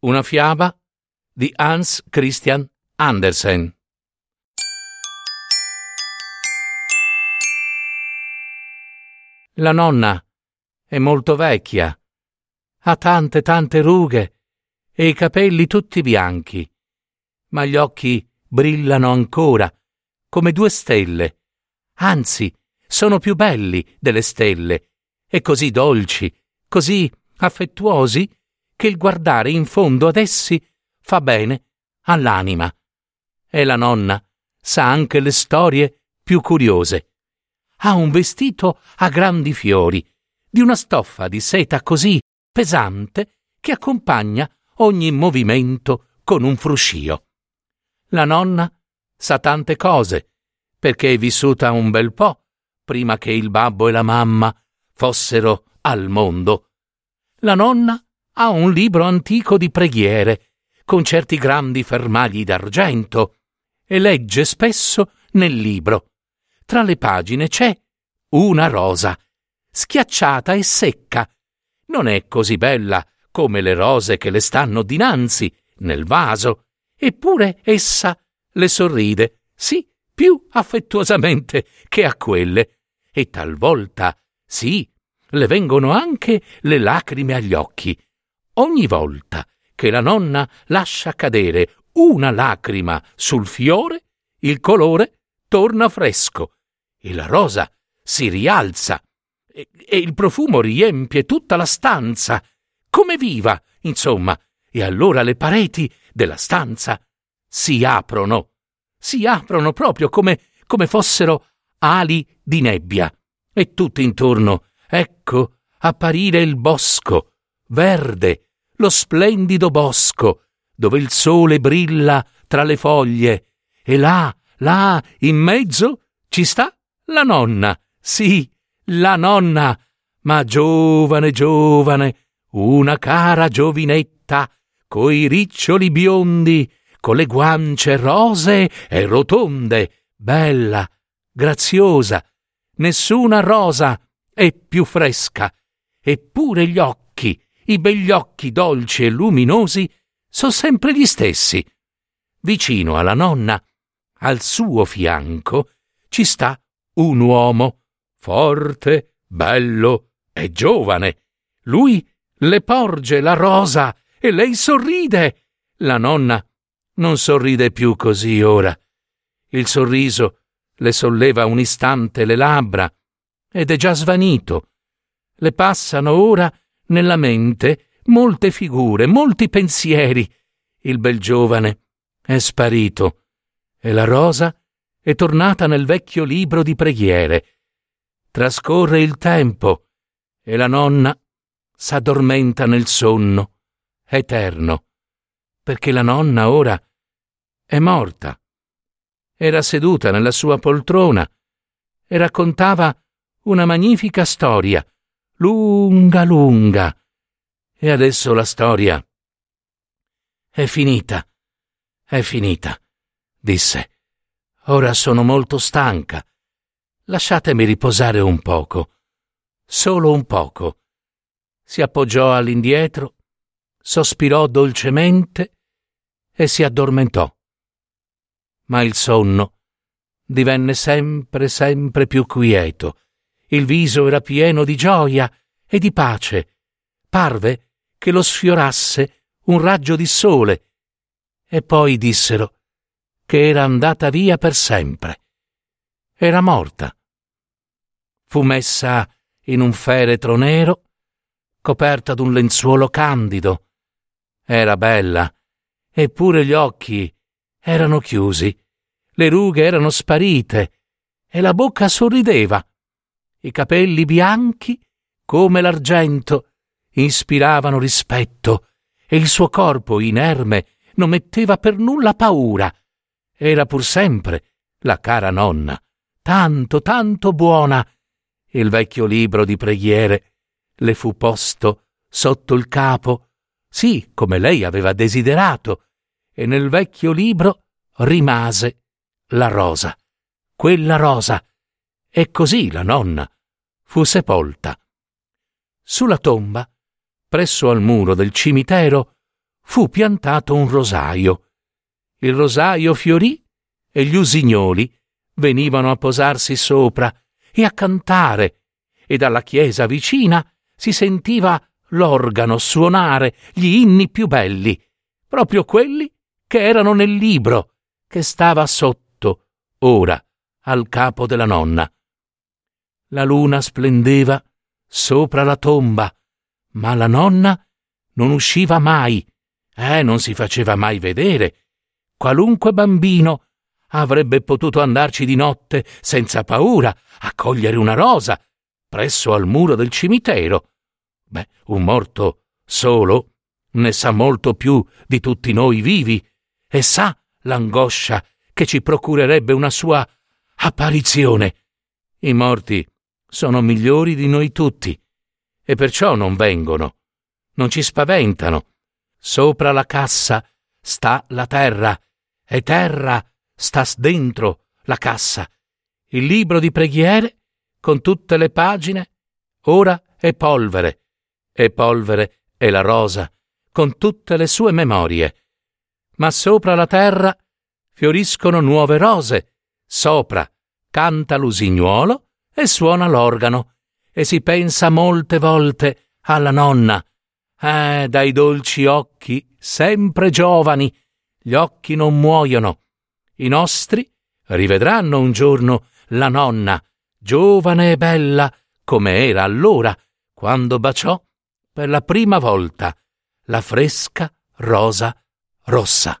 Una fiaba di Hans Christian Andersen. La nonna è molto vecchia, ha tante tante rughe e i capelli tutti bianchi, ma gli occhi brillano ancora come due stelle, anzi sono più belli delle stelle e così dolci, così affettuosi che il guardare in fondo ad essi fa bene all'anima. E la nonna sa anche le storie più curiose ha un vestito a grandi fiori, di una stoffa di seta così pesante che accompagna ogni movimento con un fruscio. La nonna sa tante cose, perché è vissuta un bel po' prima che il babbo e la mamma fossero al mondo. La nonna ha un libro antico di preghiere, con certi grandi fermagli d'argento, e legge spesso nel libro tra le pagine c'è una rosa, schiacciata e secca. Non è così bella come le rose che le stanno dinanzi, nel vaso, eppure essa le sorride, sì, più affettuosamente che a quelle, e talvolta, sì, le vengono anche le lacrime agli occhi. Ogni volta che la nonna lascia cadere una lacrima sul fiore, il colore torna fresco e la rosa si rialza e, e il profumo riempie tutta la stanza, come viva, insomma, e allora le pareti della stanza si aprono, si aprono proprio come, come fossero ali di nebbia, e tutto intorno, ecco, apparire il bosco, verde, lo splendido bosco, dove il sole brilla tra le foglie, e là, là, in mezzo, ci sta la nonna, sì, la nonna, ma giovane, giovane, una cara giovinetta, coi riccioli biondi, con le guance rosee e rotonde, bella, graziosa, nessuna rosa è più fresca, eppure gli occhi, i begli occhi dolci e luminosi, sono sempre gli stessi. Vicino alla nonna, al suo fianco, ci sta un uomo forte, bello e giovane. Lui le porge la rosa e lei sorride. La nonna non sorride più così ora. Il sorriso le solleva un istante le labbra ed è già svanito. Le passano ora nella mente molte figure, molti pensieri. Il bel giovane è sparito e la rosa è tornata nel vecchio libro di preghiere. Trascorre il tempo e la nonna s'addormenta nel sonno eterno, perché la nonna ora è morta. Era seduta nella sua poltrona e raccontava una magnifica storia, lunga, lunga. E adesso la storia è finita, è finita, disse. Ora sono molto stanca. Lasciatemi riposare un poco. Solo un poco. Si appoggiò all'indietro, sospirò dolcemente e si addormentò. Ma il sonno divenne sempre, sempre più quieto. Il viso era pieno di gioia e di pace. Parve che lo sfiorasse un raggio di sole. E poi dissero che era andata via per sempre. Era morta. Fu messa in un feretro nero, coperta d'un lenzuolo candido. Era bella, eppure gli occhi erano chiusi, le rughe erano sparite e la bocca sorrideva. I capelli bianchi, come l'argento, ispiravano rispetto e il suo corpo inerme non metteva per nulla paura. Era pur sempre la cara nonna, tanto, tanto buona. Il vecchio libro di preghiere le fu posto sotto il capo, sì, come lei aveva desiderato, e nel vecchio libro rimase la rosa, quella rosa, e così la nonna fu sepolta. Sulla tomba, presso al muro del cimitero, fu piantato un rosaio. Il rosaio fiorì e gli usignoli venivano a posarsi sopra e a cantare, e dalla chiesa vicina si sentiva l'organo suonare gli inni più belli, proprio quelli che erano nel libro che stava sotto, ora, al capo della nonna. La luna splendeva sopra la tomba, ma la nonna non usciva mai, eh, non si faceva mai vedere. Qualunque bambino avrebbe potuto andarci di notte senza paura a cogliere una rosa presso al muro del cimitero. Beh, un morto solo ne sa molto più di tutti noi vivi e sa l'angoscia che ci procurerebbe una sua apparizione. I morti sono migliori di noi tutti e perciò non vengono, non ci spaventano. Sopra la cassa sta la terra e terra sta dentro la cassa. Il libro di preghiere, con tutte le pagine, ora è polvere, e polvere è la rosa, con tutte le sue memorie. Ma sopra la terra fioriscono nuove rose, sopra canta l'usignuolo e suona l'organo, e si pensa molte volte alla nonna. Eh, dai dolci occhi, sempre giovani, gli occhi non muoiono. I nostri rivedranno un giorno la nonna, giovane e bella come era allora, quando baciò per la prima volta la fresca rosa rossa.